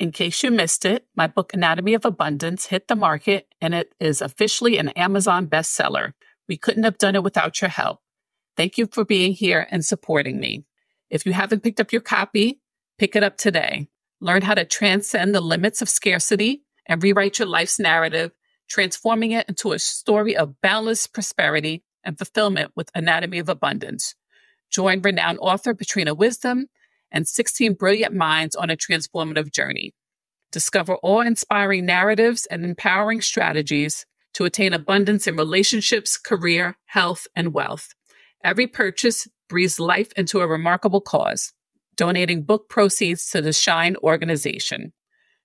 In case you missed it, my book Anatomy of Abundance hit the market and it is officially an Amazon bestseller. We couldn't have done it without your help. Thank you for being here and supporting me. If you haven't picked up your copy, pick it up today. Learn how to transcend the limits of scarcity and rewrite your life's narrative, transforming it into a story of boundless prosperity and fulfillment with Anatomy of Abundance. Join renowned author Patrina Wisdom and 16 brilliant minds on a transformative journey. Discover awe inspiring narratives and empowering strategies to attain abundance in relationships, career, health, and wealth. Every purchase breathes life into a remarkable cause, donating book proceeds to the Shine organization.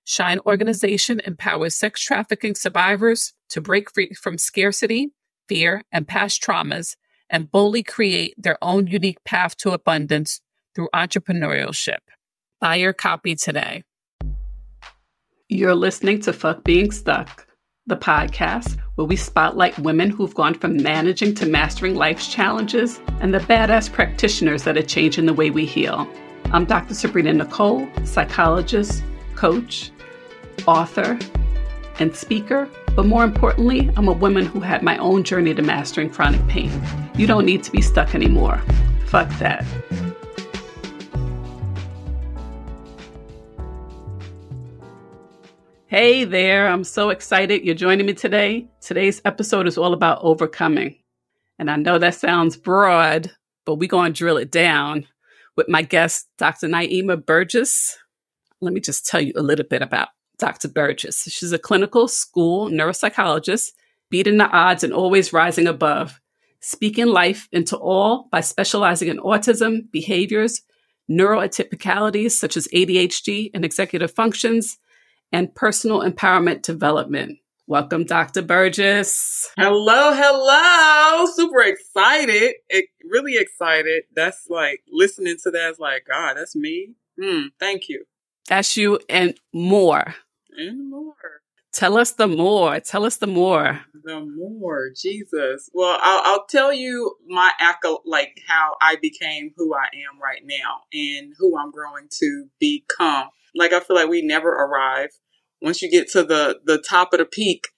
Shine organization empowers sex trafficking survivors to break free from scarcity, fear, and past traumas and boldly create their own unique path to abundance through entrepreneurship. Buy your copy today. You're listening to Fuck Being Stuck, the podcast where we spotlight women who've gone from managing to mastering life's challenges and the badass practitioners that are changing the way we heal. I'm Dr. Sabrina Nicole, psychologist, coach, author, and speaker. But more importantly, I'm a woman who had my own journey to mastering chronic pain. You don't need to be stuck anymore. Fuck that. Hey there, I'm so excited you're joining me today. Today's episode is all about overcoming. And I know that sounds broad, but we're going to drill it down with my guest, Dr. Naeema Burgess. Let me just tell you a little bit about Dr. Burgess. She's a clinical school neuropsychologist, beating the odds and always rising above, speaking life into all by specializing in autism, behaviors, neuroatypicalities such as ADHD and executive functions, and personal empowerment development. Welcome, Dr. Burgess. Hello, hello. Super excited. It, really excited. That's like listening to that is like, God, that's me. Hmm, thank you. That's you and more. And more. Tell us the more. Tell us the more. The more, Jesus. Well, I'll, I'll tell you my like how I became who I am right now and who I'm growing to become. Like I feel like we never arrive. Once you get to the the top of the peak,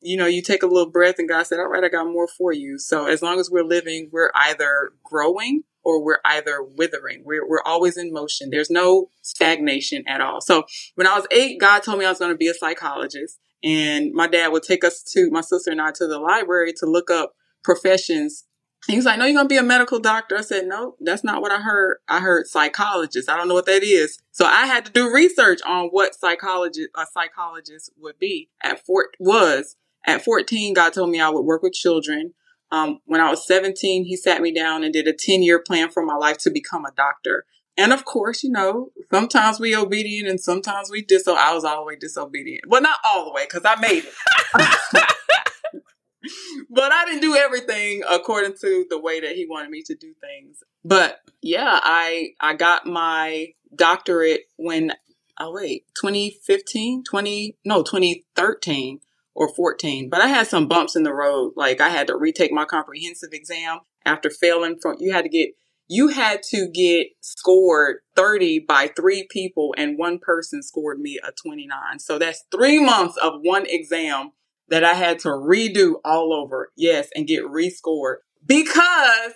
you know, you take a little breath and God said, "All right, I got more for you." So as long as we're living, we're either growing or we're either withering. We're, we're always in motion. There's no stagnation at all. So when I was eight, God told me I was going to be a psychologist. And my dad would take us to, my sister and I, to the library to look up professions. He was like, no, you're going to be a medical doctor. I said, no, that's not what I heard. I heard psychologist. I don't know what that is. So I had to do research on what psychologist, a psychologist would be at Fort was. At 14, God told me I would work with children. Um, when I was 17, he sat me down and did a 10 year plan for my life to become a doctor. And of course, you know, sometimes we obedient and sometimes we diso. I was all the way disobedient. Well, not all the way because I made it. but I didn't do everything according to the way that he wanted me to do things. But yeah, I I got my doctorate when oh wait, 2015, 20 no, 2013 or 14. But I had some bumps in the road. Like I had to retake my comprehensive exam after failing from, you had to get, you had to get scored 30 by three people and one person scored me a 29. So that's three months of one exam that I had to redo all over. Yes. And get rescored because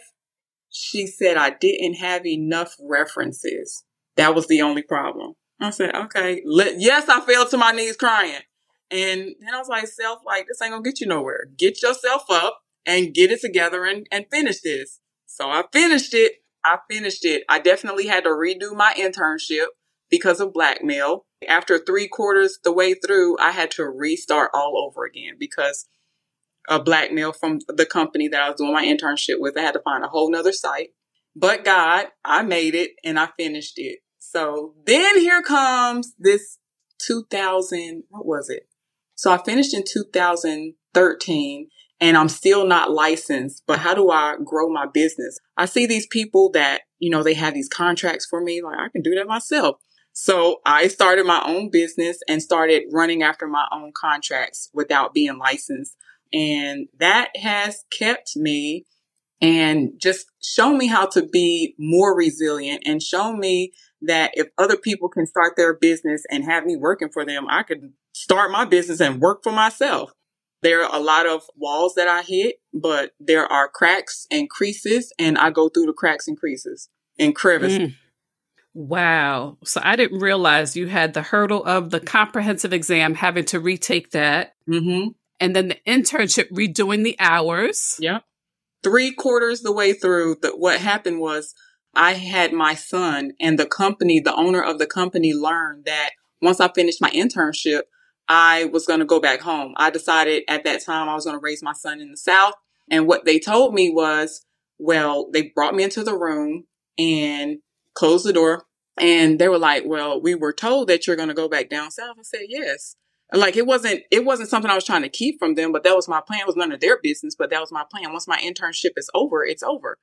she said I didn't have enough references. That was the only problem. I said, okay, let, yes, I fell to my knees crying. And then I was like, self, like, this ain't gonna get you nowhere. Get yourself up and get it together and, and finish this. So I finished it. I finished it. I definitely had to redo my internship because of blackmail. After three quarters the way through, I had to restart all over again because of blackmail from the company that I was doing my internship with. I had to find a whole nother site. But God, I made it and I finished it. So then here comes this 2000, what was it? So I finished in 2013 and I'm still not licensed, but how do I grow my business? I see these people that, you know, they have these contracts for me. Like I can do that myself. So I started my own business and started running after my own contracts without being licensed. And that has kept me and just shown me how to be more resilient and shown me that if other people can start their business and have me working for them, I could start my business and work for myself. There are a lot of walls that I hit, but there are cracks and creases, and I go through the cracks and creases and crevices. Mm. Wow. So I didn't realize you had the hurdle of the comprehensive exam, having to retake that. Mm-hmm. And then the internship, redoing the hours. Yep. Three quarters the way through, the, what happened was I had my son, and the company, the owner of the company, learned that once I finished my internship, I was going to go back home. I decided at that time I was going to raise my son in the South. And what they told me was, well, they brought me into the room and closed the door. And they were like, well, we were told that you're going to go back down south. I said, yes. Like it wasn't, it wasn't something I was trying to keep from them, but that was my plan. It was none of their business, but that was my plan. Once my internship is over, it's over.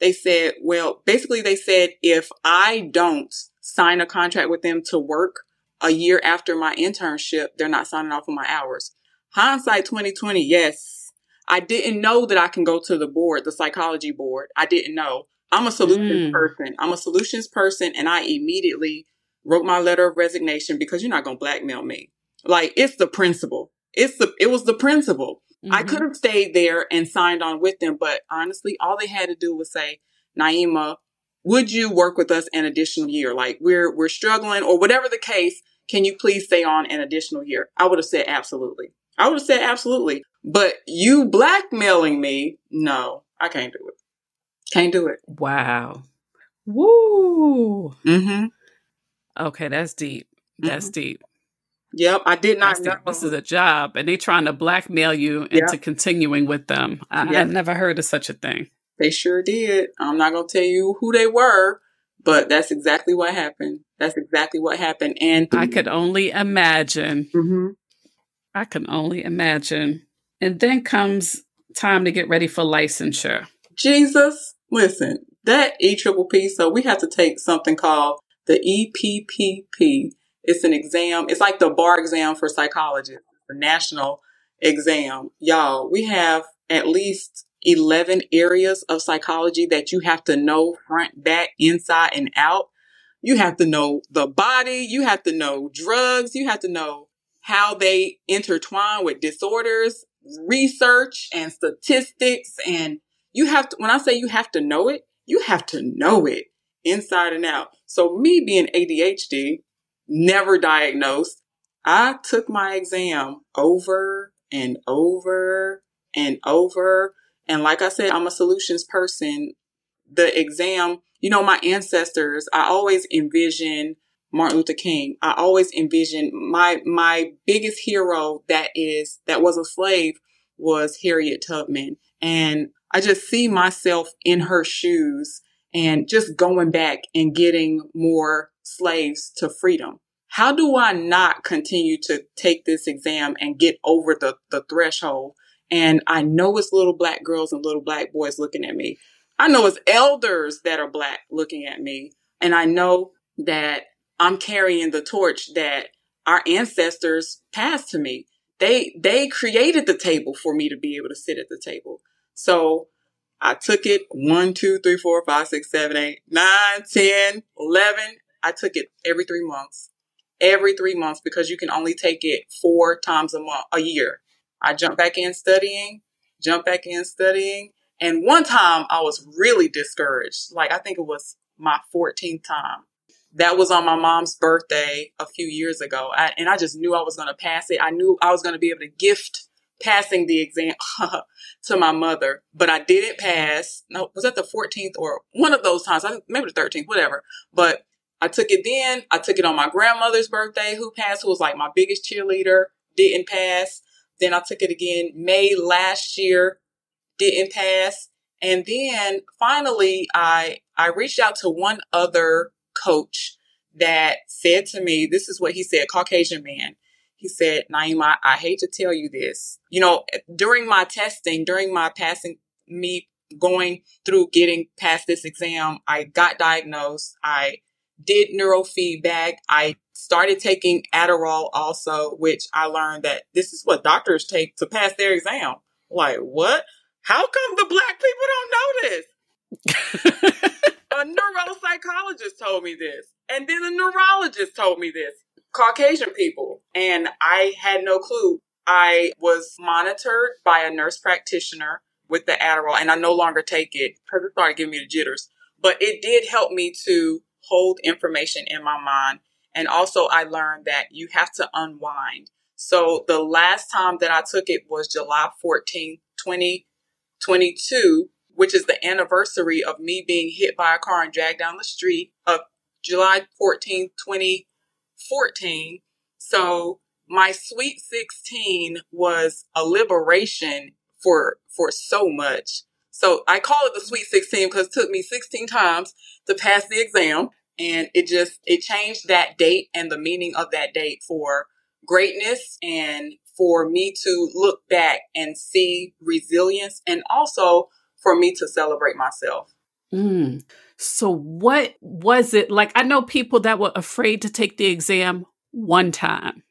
They said, well, basically they said, if I don't sign a contract with them to work a year after my internship, they're not signing off on my hours. Hindsight 2020, yes. I didn't know that I can go to the board, the psychology board. I didn't know. I'm a solutions mm. person. I'm a solutions person, and I immediately wrote my letter of resignation because you're not going to blackmail me. Like it's the principle. It's the it was the principle. Mm-hmm. I could have stayed there and signed on with them, but honestly, all they had to do was say, Naeema, would you work with us an additional year? Like we're we're struggling or whatever the case, can you please stay on an additional year? I would have said absolutely. I would have said absolutely. But you blackmailing me, no, I can't do it. Can't do it. Wow. Woo. Mm-hmm. Okay, that's deep. That's mm-hmm. deep. Yep, I did not know. This is a job, and they're trying to blackmail you into continuing with them. I, yep. I never heard of such a thing. They sure did. I'm not going to tell you who they were, but that's exactly what happened. That's exactly what happened. And I could only imagine. Mm-hmm. I can only imagine. And then comes time to get ready for licensure. Jesus, listen, that E triple P. So we have to take something called the EPPP. It's an exam. It's like the bar exam for psychologists, the national exam. Y'all, we have at least 11 areas of psychology that you have to know front, back, inside, and out. You have to know the body. You have to know drugs. You have to know how they intertwine with disorders, research and statistics. And you have to, when I say you have to know it, you have to know it inside and out. So me being ADHD, never diagnosed, I took my exam over and over and over and like I said, I'm a solutions person. The exam, you know, my ancestors, I always envision Martin Luther King. I always envision my, my biggest hero that is, that was a slave was Harriet Tubman. And I just see myself in her shoes and just going back and getting more slaves to freedom. How do I not continue to take this exam and get over the, the threshold and I know it's little black girls and little black boys looking at me. I know it's elders that are black looking at me. And I know that I'm carrying the torch that our ancestors passed to me. They, they created the table for me to be able to sit at the table. So I took it one, two, three, four, five, six, seven, eight, nine, ten, eleven. I took it every three months, every three months because you can only take it four times a month, a year. I jumped back in studying, jumped back in studying. And one time I was really discouraged. Like I think it was my 14th time. That was on my mom's birthday a few years ago. I, and I just knew I was going to pass it. I knew I was going to be able to gift passing the exam to my mother, but I didn't pass. No, was that the 14th or one of those times? I maybe the 13th, whatever. But I took it then. I took it on my grandmother's birthday, who passed, who was like my biggest cheerleader, didn't pass. Then I took it again May last year, didn't pass. And then finally, I, I reached out to one other coach that said to me, this is what he said, Caucasian man. He said, Naeema, I hate to tell you this. You know, during my testing, during my passing, me going through getting past this exam, I got diagnosed. I did neurofeedback. I started taking Adderall also, which I learned that this is what doctors take to pass their exam. Like, what? How come the black people don't know this? a neuropsychologist told me this. And then a neurologist told me this. Caucasian people. And I had no clue. I was monitored by a nurse practitioner with the Adderall, and I no longer take it because it started giving me the jitters. But it did help me to hold information in my mind. And also, I learned that you have to unwind. So the last time that I took it was July 14, 2022, which is the anniversary of me being hit by a car and dragged down the street of July 14, 2014. So my sweet 16 was a liberation for for so much. So I call it the sweet 16 because it took me 16 times to pass the exam and it just it changed that date and the meaning of that date for greatness and for me to look back and see resilience and also for me to celebrate myself. Mm. So, what was it like? I know people that were afraid to take the exam one time,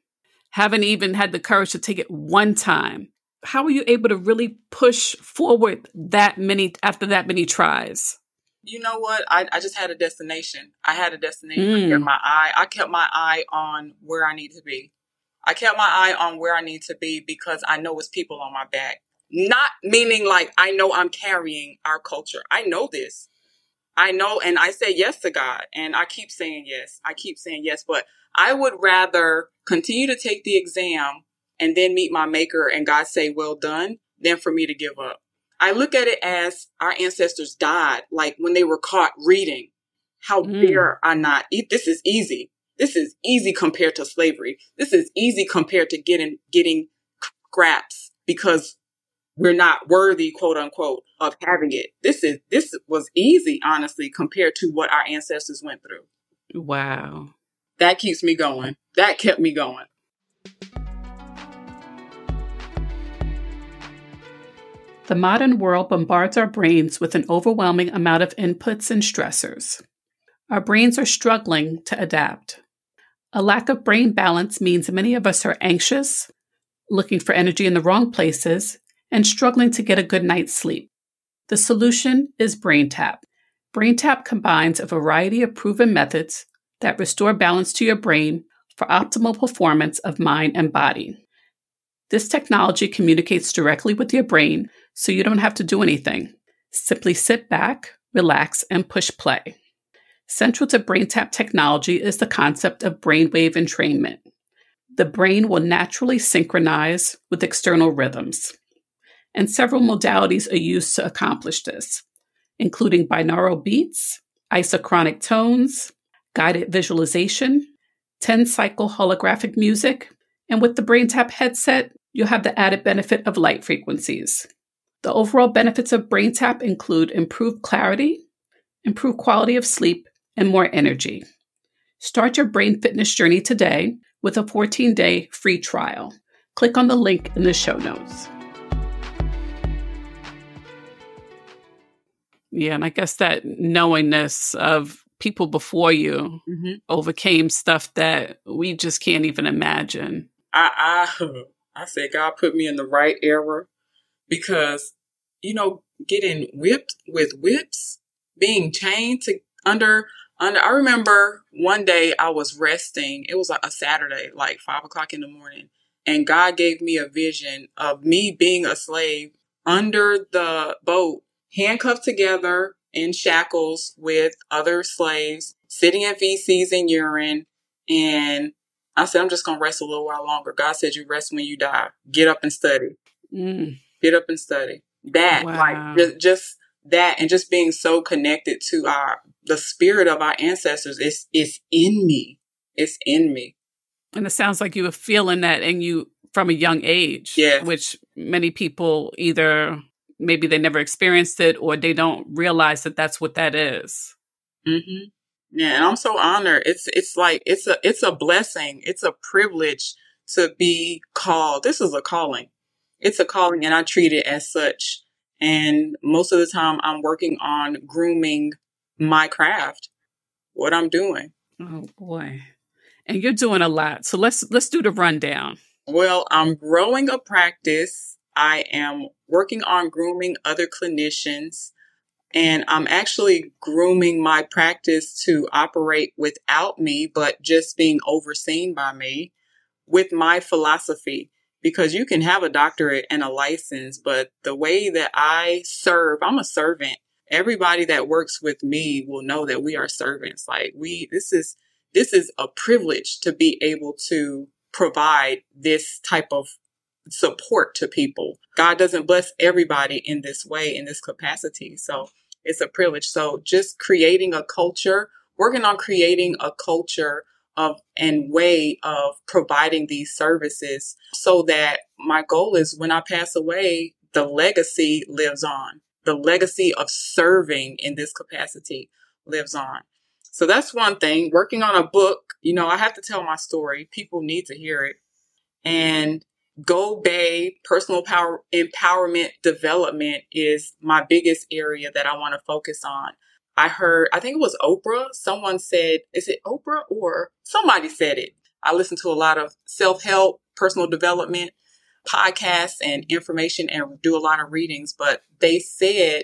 haven't even had the courage to take it one time. How were you able to really push forward that many after that many tries? You know what? I, I just had a destination. I had a destination. Mm. I kept my eye. I kept my eye on where I need to be. I kept my eye on where I need to be because I know it's people on my back. Not meaning like I know I'm carrying our culture. I know this. I know, and I say yes to God, and I keep saying yes. I keep saying yes, but I would rather continue to take the exam and then meet my maker and God say, well done, than for me to give up. I look at it as our ancestors died, like when they were caught reading. How mm. dare I not? This is easy. This is easy compared to slavery. This is easy compared to getting, getting scraps because we're not worthy, quote unquote, of having it. This is, this was easy, honestly, compared to what our ancestors went through. Wow. That keeps me going. That kept me going. The modern world bombards our brains with an overwhelming amount of inputs and stressors. Our brains are struggling to adapt. A lack of brain balance means many of us are anxious, looking for energy in the wrong places, and struggling to get a good night's sleep. The solution is BrainTap. BrainTap combines a variety of proven methods that restore balance to your brain for optimal performance of mind and body. This technology communicates directly with your brain so you don't have to do anything. Simply sit back, relax, and push play. Central to BrainTap technology is the concept of brainwave entrainment. The brain will naturally synchronize with external rhythms, and several modalities are used to accomplish this, including binaural beats, isochronic tones, guided visualization, 10 cycle holographic music, and with the BrainTap headset, you'll have the added benefit of light frequencies. The overall benefits of BrainTap include improved clarity, improved quality of sleep, and more energy. Start your brain fitness journey today with a 14 day free trial. Click on the link in the show notes. Yeah, and I guess that knowingness of people before you mm-hmm. overcame stuff that we just can't even imagine. I I I said God put me in the right era because you know getting whipped with whips, being chained to under under, I remember one day I was resting. It was a Saturday, like five o'clock in the morning. And God gave me a vision of me being a slave under the boat, handcuffed together in shackles with other slaves, sitting in feces and urine. And I said, I'm just going to rest a little while longer. God said, You rest when you die. Get up and study. Mm. Get up and study. That, wow. like, just, just that and just being so connected to our the spirit of our ancestors is is in me. It's in me. And it sounds like you were feeling that and you from a young age. Yeah. Which many people either maybe they never experienced it or they don't realize that that's what that is. Mm-hmm. Yeah, and I'm so honored. It's it's like it's a it's a blessing. It's a privilege to be called. This is a calling. It's a calling, and I treat it as such. And most of the time, I'm working on grooming my craft, what I'm doing. Oh boy. And you're doing a lot. So let's let's do the rundown. Well, I'm growing a practice. I am working on grooming other clinicians. And I'm actually grooming my practice to operate without me, but just being overseen by me with my philosophy. Because you can have a doctorate and a license, but the way that I serve, I'm a servant. Everybody that works with me will know that we are servants. Like we, this is, this is a privilege to be able to provide this type of support to people. God doesn't bless everybody in this way, in this capacity. So it's a privilege. So just creating a culture, working on creating a culture of and way of providing these services so that my goal is when I pass away, the legacy lives on. The legacy of serving in this capacity lives on. So that's one thing. Working on a book, you know, I have to tell my story. People need to hear it. And Go Bay personal power empowerment development is my biggest area that I want to focus on. I heard, I think it was Oprah. Someone said, is it Oprah or somebody said it? I listen to a lot of self help, personal development podcasts and information and do a lot of readings, but they said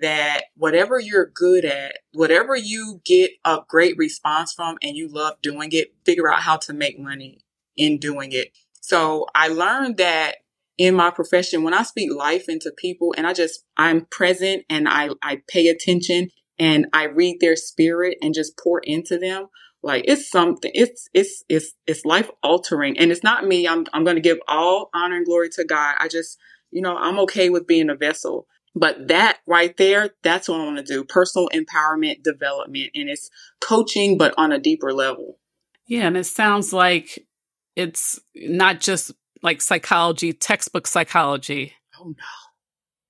that whatever you're good at, whatever you get a great response from and you love doing it, figure out how to make money in doing it. So I learned that in my profession, when I speak life into people and I just, I'm present and I, I pay attention and I read their spirit and just pour into them, like it's something, it's, it's, it's, it's life altering. And it's not me. I'm, I'm going to give all honor and glory to God. I just, you know, I'm okay with being a vessel. But that right there, that's what I want to do. Personal empowerment development. And it's coaching, but on a deeper level. Yeah. And it sounds like it's not just like psychology, textbook psychology. Oh no.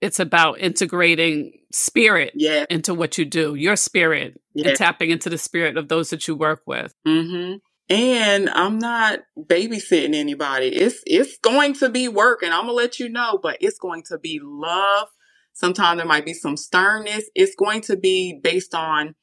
It's about integrating spirit yeah. into what you do, your spirit, yeah. and tapping into the spirit of those that you work with. Mm-hmm. And I'm not babysitting anybody. It's it's going to be work, and I'm gonna let you know, but it's going to be love. Sometimes there might be some sternness. It's going to be based on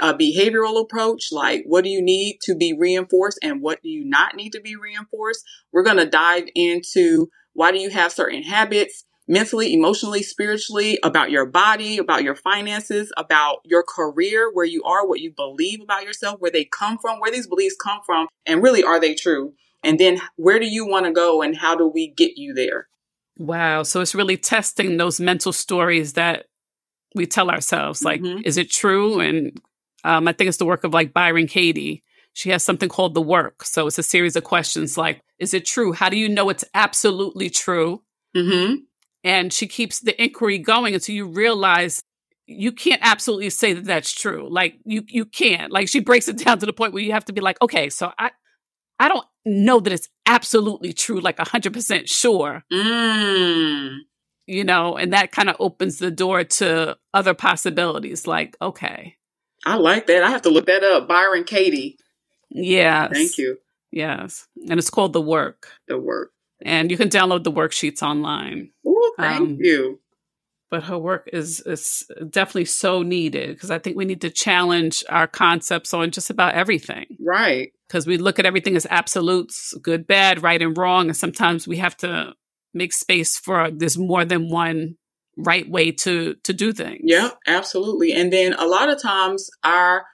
a behavioral approach, like what do you need to be reinforced and what do you not need to be reinforced. We're going to dive into why do you have certain habits mentally, emotionally, spiritually, about your body, about your finances, about your career, where you are, what you believe about yourself, where they come from, where these beliefs come from, and really are they true? And then where do you want to go and how do we get you there? Wow. So it's really testing those mental stories that we tell ourselves like mm-hmm. is it true? And um, i think it's the work of like byron katie. She has something called the work. So it's a series of questions like is it true? How do you know it's absolutely true? Mm-hmm. and she keeps the inquiry going until you realize you can't absolutely say that that's true. Like you you can't. Like she breaks it down to the point where you have to be like okay so i i don't know that it's absolutely true like 100% sure. Mm you know, and that kind of opens the door to other possibilities. Like, okay. I like that. I have to look that up. Byron Katie. Yes. Thank you. Yes. And it's called The Work. The Work. And you can download the worksheets online. Oh, thank um, you. But her work is is definitely so needed because I think we need to challenge our concepts on just about everything. Right. Because we look at everything as absolutes, good, bad, right, and wrong. And sometimes we have to make space for there's more than one right way to to do things. Yeah, absolutely. And then a lot of times our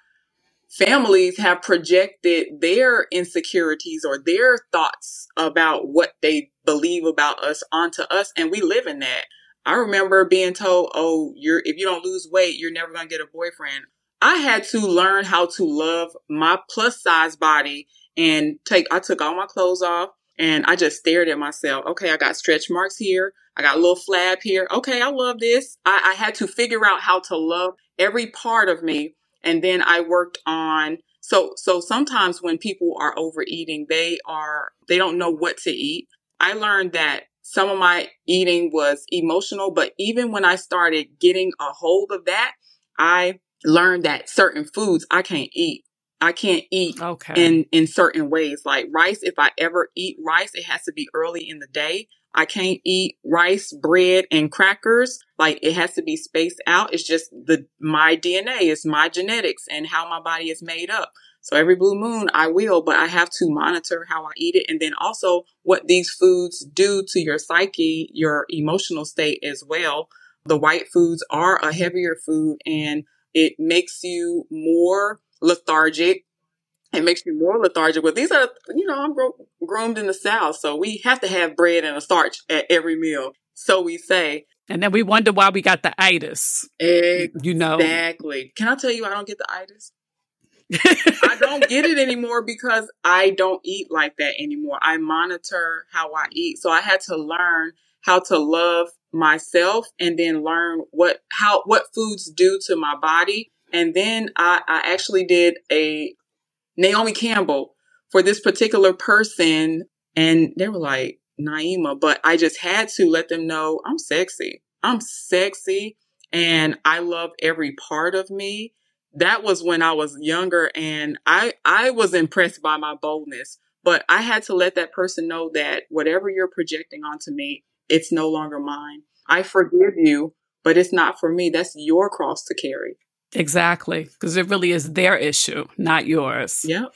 families have projected their insecurities or their thoughts about what they believe about us onto us and we live in that. I remember being told, "Oh, you're if you don't lose weight, you're never going to get a boyfriend." I had to learn how to love my plus size body and take I took all my clothes off. And I just stared at myself. Okay, I got stretch marks here. I got a little flab here. Okay, I love this. I, I had to figure out how to love every part of me. And then I worked on so so sometimes when people are overeating, they are they don't know what to eat. I learned that some of my eating was emotional, but even when I started getting a hold of that, I learned that certain foods I can't eat. I can't eat okay. in in certain ways. Like rice, if I ever eat rice, it has to be early in the day. I can't eat rice, bread, and crackers. Like it has to be spaced out. It's just the my DNA, it's my genetics and how my body is made up. So every blue moon I will, but I have to monitor how I eat it and then also what these foods do to your psyche, your emotional state as well. The white foods are a heavier food and it makes you more lethargic. It makes you more lethargic. But these are, you know, I'm gro- groomed in the South, so we have to have bread and a starch at every meal. So we say. And then we wonder why we got the itis. Exactly. You know? Exactly. Can I tell you I don't get the itis? I don't get it anymore because I don't eat like that anymore. I monitor how I eat. So I had to learn how to love myself and then learn what how what foods do to my body. And then I, I actually did a Naomi Campbell for this particular person and they were like, Naeema, but I just had to let them know I'm sexy. I'm sexy and I love every part of me that was when I was younger and I, I was impressed by my boldness, but I had to let that person know that whatever you're projecting onto me, it's no longer mine. I forgive you, but it's not for me. That's your cross to carry. Exactly. Because it really is their issue, not yours. Yep.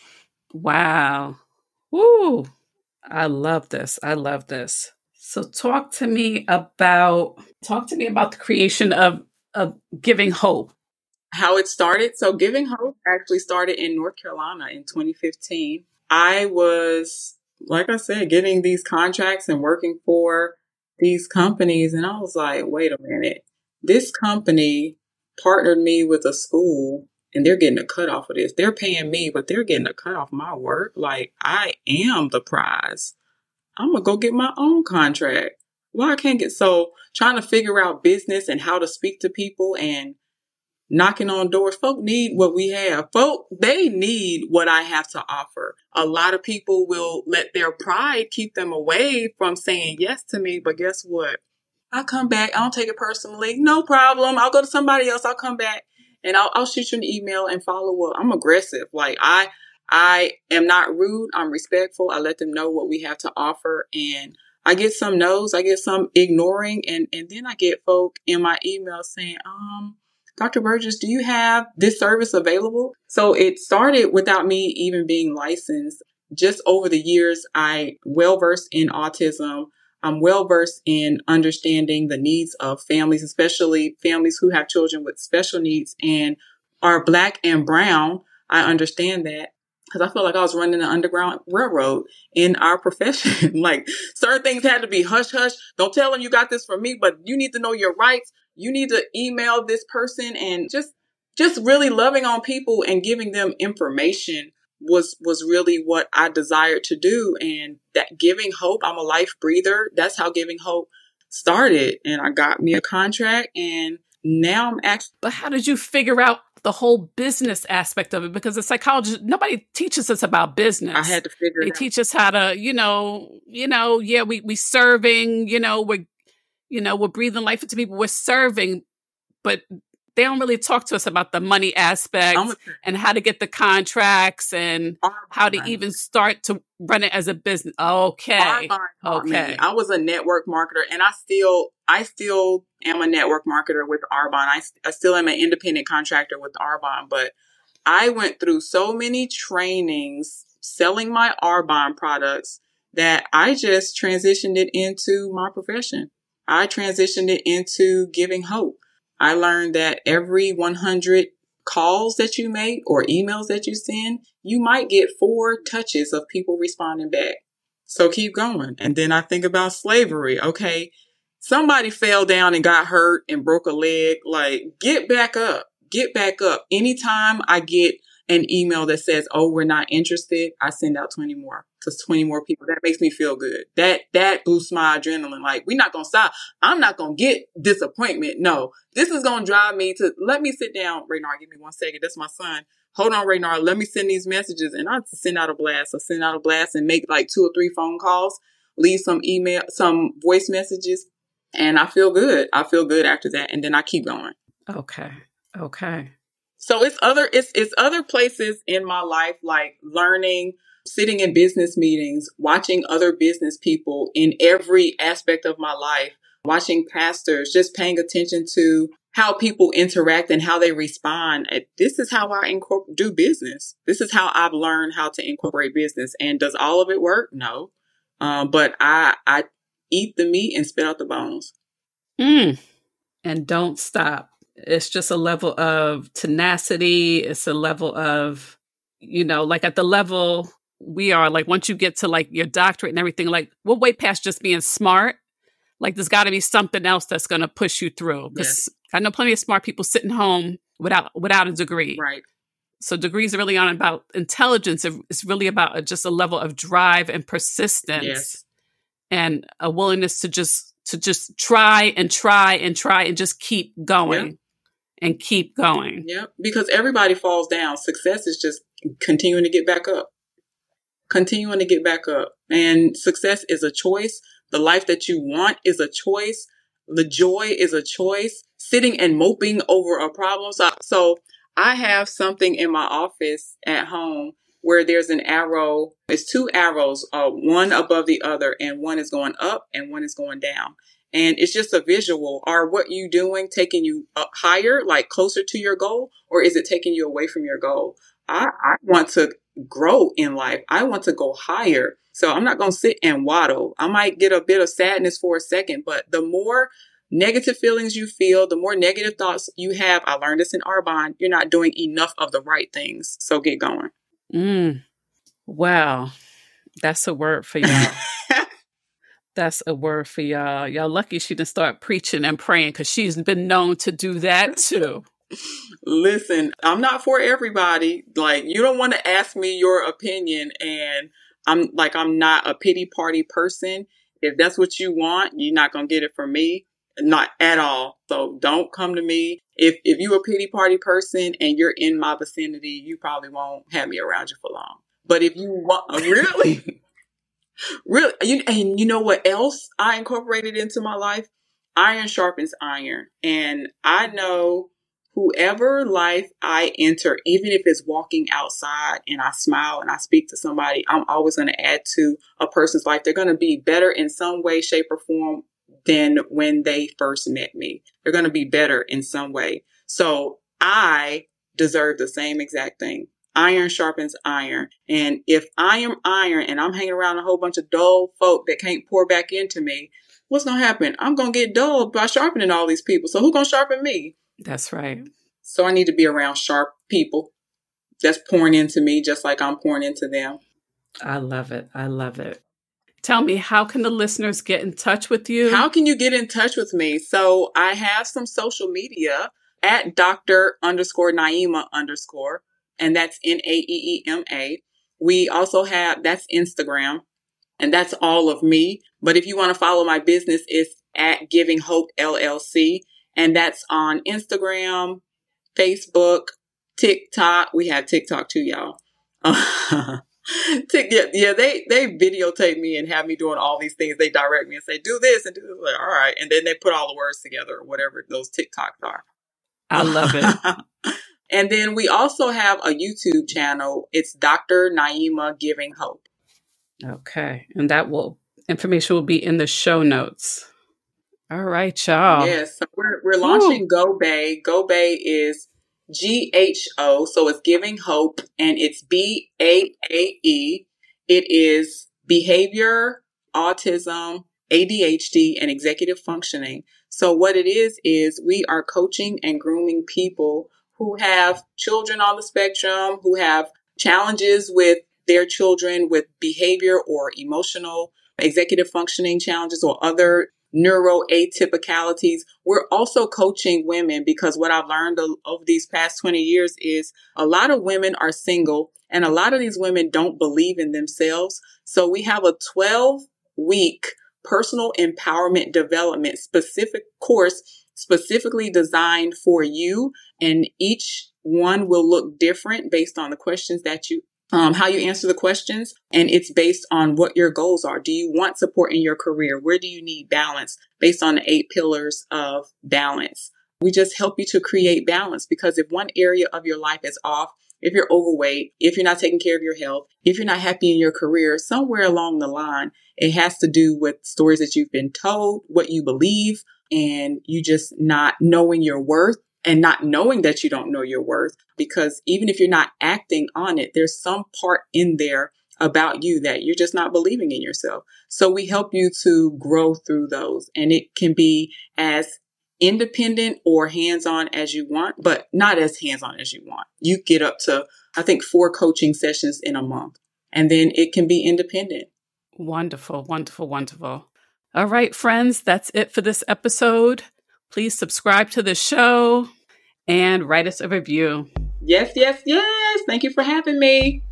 Wow. Woo. I love this. I love this. So talk to me about talk to me about the creation of of giving hope how it started. So Giving Hope actually started in North Carolina in 2015. I was, like I said, getting these contracts and working for these companies. And I was like, wait a minute. This company partnered me with a school and they're getting a cut off of this. They're paying me, but they're getting a cut off my work. Like I am the prize. I'm gonna go get my own contract. Why I can't get so trying to figure out business and how to speak to people and knocking on doors. Folk need what we have. Folk, they need what I have to offer. A lot of people will let their pride keep them away from saying yes to me. But guess what? I'll come back. I don't take it personally. No problem. I'll go to somebody else. I'll come back and I'll, I'll shoot you an email and follow up. I'm aggressive. Like I, I am not rude. I'm respectful. I let them know what we have to offer and I get some no's, I get some ignoring, and, and then I get folk in my email saying, um, Dr. Burgess, do you have this service available? So it started without me even being licensed. Just over the years, I well versed in autism. I'm well versed in understanding the needs of families, especially families who have children with special needs and are black and brown. I understand that because I felt like I was running an underground railroad in our profession. like certain things had to be hush hush. Don't tell them you got this from me, but you need to know your rights you need to email this person and just just really loving on people and giving them information was was really what I desired to do. And that giving hope I'm a life breather. That's how giving hope started. And I got me a contract and now I'm actually But how did you figure out the whole business aspect of it? Because the psychologist nobody teaches us about business. I had to figure they teach us how to, you know, you know, yeah, we we serving, you know, we're you know, we're breathing life into people, we're serving, but they don't really talk to us about the money aspect and how to get the contracts and how to even start to run it as a business. Okay. Okay. I was a network marketer and I still, I still am a network marketer with Arbonne. I, I still am an independent contractor with Arbonne, but I went through so many trainings selling my Arbonne products that I just transitioned it into my profession. I transitioned it into giving hope. I learned that every 100 calls that you make or emails that you send, you might get four touches of people responding back. So keep going. And then I think about slavery. Okay. Somebody fell down and got hurt and broke a leg. Like, get back up. Get back up. Anytime I get an email that says, "Oh, we're not interested," I send out 20 more to 20 more people. That makes me feel good. That that boosts my adrenaline. Like, we're not gonna stop. I'm not gonna get disappointment. No, this is gonna drive me to let me sit down. Raynard, give me one second. That's my son. Hold on, Raynard. Let me send these messages, and I send out a blast. I send out a blast and make like two or three phone calls, leave some email, some voice messages, and I feel good. I feel good after that, and then I keep going. Okay. Okay. So it's other it's it's other places in my life like learning, sitting in business meetings, watching other business people in every aspect of my life, watching pastors, just paying attention to how people interact and how they respond. This is how I incorporate do business. This is how I've learned how to incorporate business. And does all of it work? No. Um, but I I eat the meat and spit out the bones. Mm. and don't stop. It's just a level of tenacity. It's a level of, you know, like at the level we are, like once you get to like your doctorate and everything, like we're way past just being smart. Like there's got to be something else that's going to push you through. Because yes. I know plenty of smart people sitting home without without a degree. Right. So degrees are really on about intelligence. It's really about just a level of drive and persistence, yes. and a willingness to just to just try and try and try and just keep going yep. And keep going. Yeah, because everybody falls down. Success is just continuing to get back up, continuing to get back up, and success is a choice. The life that you want is a choice. The joy is a choice. Sitting and moping over a problem. So, so I have something in my office at home where there's an arrow. It's two arrows, uh, one above the other, and one is going up and one is going down. And it's just a visual. Are what you doing taking you up higher, like closer to your goal, or is it taking you away from your goal? I, I want to grow in life. I want to go higher. So I'm not going to sit and waddle. I might get a bit of sadness for a second, but the more negative feelings you feel, the more negative thoughts you have, I learned this in Arbonne, you're not doing enough of the right things. So get going. Mm. Wow. That's a word for y'all. That's a word for y'all. Y'all lucky she didn't start preaching and praying because she's been known to do that too. Listen, I'm not for everybody. Like, you don't want to ask me your opinion, and I'm like, I'm not a pity party person. If that's what you want, you're not going to get it from me. Not at all. So don't come to me. If if you're a pity party person and you're in my vicinity, you probably won't have me around you for long. But if you want really really you, and you know what else I incorporated into my life? Iron sharpens iron. And I know whoever life I enter, even if it's walking outside and I smile and I speak to somebody, I'm always going to add to a person's life. They're going to be better in some way, shape, or form than when they first met me. They're going to be better in some way. So I deserve the same exact thing. Iron sharpens iron. And if I am iron and I'm hanging around a whole bunch of dull folk that can't pour back into me, what's going to happen? I'm going to get dull by sharpening all these people. So who's going to sharpen me? That's right. So I need to be around sharp people that's pouring into me just like I'm pouring into them. I love it. I love it. Tell me, how can the listeners get in touch with you? How can you get in touch with me? So I have some social media at Dr. underscore Naeema underscore, and that's N A E E M A. We also have, that's Instagram, and that's all of me. But if you want to follow my business, it's at Giving Hope LLC, and that's on Instagram, Facebook, TikTok. We have TikTok too, y'all. get yeah they they videotape me and have me doing all these things they direct me and say do this and do this like, all right and then they put all the words together or whatever those tiktoks are i love it and then we also have a youtube channel it's dr Naeema giving hope okay and that will information will be in the show notes all right y'all yes so we're, we're launching Ooh. go bay go bay is G H O. So it's giving hope and it's B A A E. It is behavior, autism, ADHD, and executive functioning. So what it is, is we are coaching and grooming people who have children on the spectrum, who have challenges with their children with behavior or emotional executive functioning challenges or other neuroatypicalities. We're also coaching women because what I've learned over these past 20 years is a lot of women are single and a lot of these women don't believe in themselves. So we have a 12 week personal empowerment development specific course specifically designed for you and each one will look different based on the questions that you um, how you answer the questions, and it's based on what your goals are. Do you want support in your career? Where do you need balance based on the eight pillars of balance? We just help you to create balance because if one area of your life is off, if you're overweight, if you're not taking care of your health, if you're not happy in your career, somewhere along the line, it has to do with stories that you've been told, what you believe, and you just not knowing your worth and not knowing that you don't know your worth. Because even if you're not acting on it, there's some part in there about you that you're just not believing in yourself. So we help you to grow through those. And it can be as independent or hands on as you want, but not as hands on as you want. You get up to, I think, four coaching sessions in a month, and then it can be independent. Wonderful, wonderful, wonderful. All right, friends, that's it for this episode. Please subscribe to the show and write us a review. Yes, yes, yes. Thank you for having me.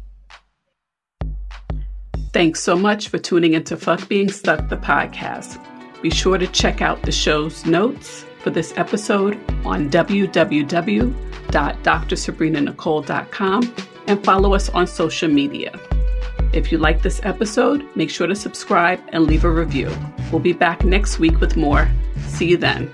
Thanks so much for tuning into Fuck Being Stuck, the podcast. Be sure to check out the show's notes for this episode on www.drsabrinanichole.com and follow us on social media. If you like this episode, make sure to subscribe and leave a review. We'll be back next week with more. See you then.